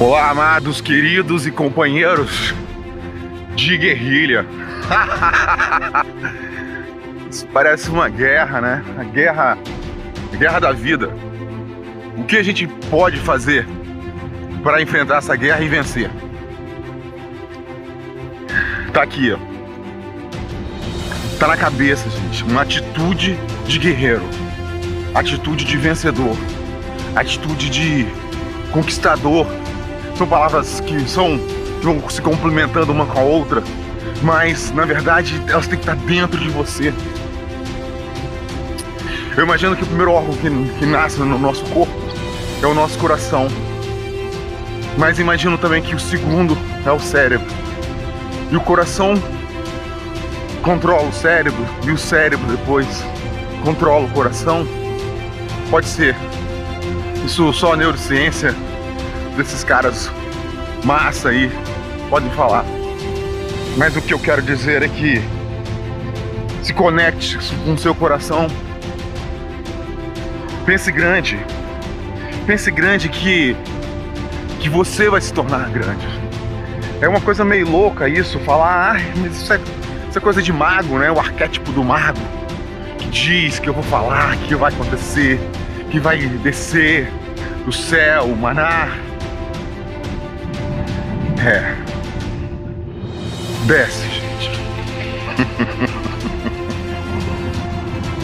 Olá, amados, queridos e companheiros de guerrilha. Isso parece uma guerra, né? A guerra, a guerra da vida. O que a gente pode fazer para enfrentar essa guerra e vencer? Tá aqui, ó. Tá na cabeça, gente. Uma atitude de guerreiro, atitude de vencedor, atitude de conquistador são palavras que são vão se complementando uma com a outra, mas na verdade elas têm que estar dentro de você. Eu imagino que o primeiro órgão que, que nasce no nosso corpo é o nosso coração, mas imagino também que o segundo é o cérebro. E o coração controla o cérebro e o cérebro depois controla o coração. Pode ser. Isso só a neurociência desses caras massa aí podem falar. Mas o que eu quero dizer é que se conecte com seu coração. Pense grande. Pense grande que que você vai se tornar grande. É uma coisa meio louca isso, falar, ah, mas isso é, isso é coisa de mago, né? O arquétipo do mago que diz que eu vou falar, que vai acontecer, que vai descer do céu, maná. É. Desce, gente.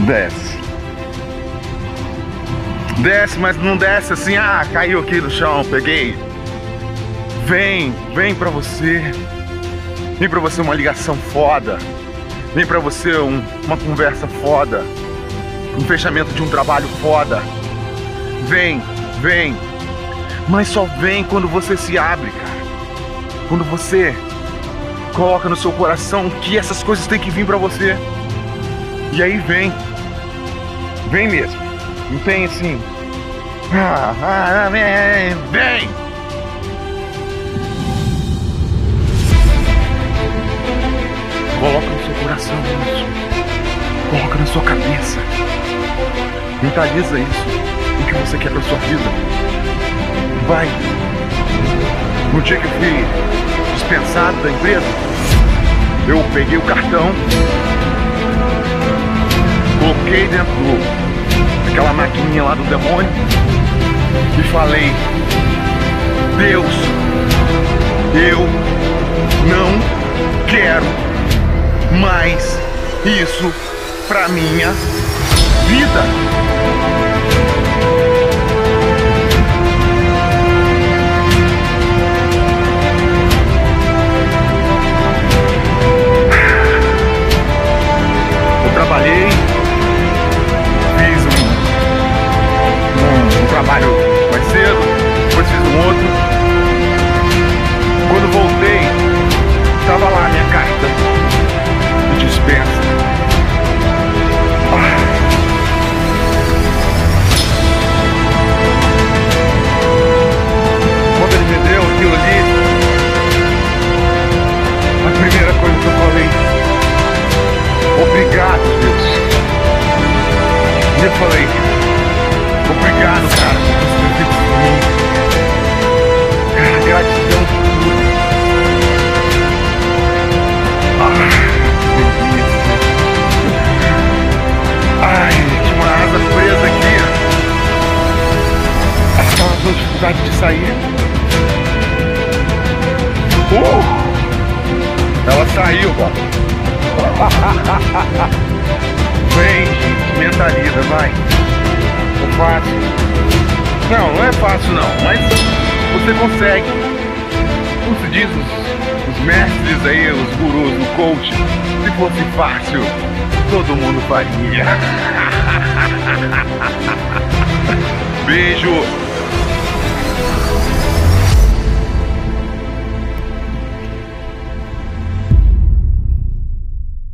desce. Desce, mas não desce assim, ah, caiu aqui no chão, peguei. Vem, vem pra você. Vem pra você uma ligação foda. Vem pra você um, uma conversa foda. Um fechamento de um trabalho foda. Vem, vem. Mas só vem quando você se abre, cara. Quando você coloca no seu coração que essas coisas têm que vir para você. E aí vem. Vem mesmo. Não tem assim. Ah, ah, vem, vem. Coloca no seu coração isso. Coloca na sua cabeça. Mentaliza isso. O que você quer pra sua vida. Vai. No dia que fui dispensado da empresa, eu peguei o cartão, coloquei dentro daquela maquininha lá do demônio e falei: Deus, eu não quero mais isso pra minha vida. Obrigado, Deus. Eu falei, obrigado, cara, por você ter feito por. Ah, que delícia. Ai, tinha uma asa presa aqui. Ela tava com dificuldade de sair. Uh! Ela saiu, Bob. Vem, gente, mentaliza, vai. É fácil. Não, não é fácil não, mas você consegue. Como se diz os, os mestres aí, os gurus, o coach, se fosse fácil, todo mundo faria. Beijo!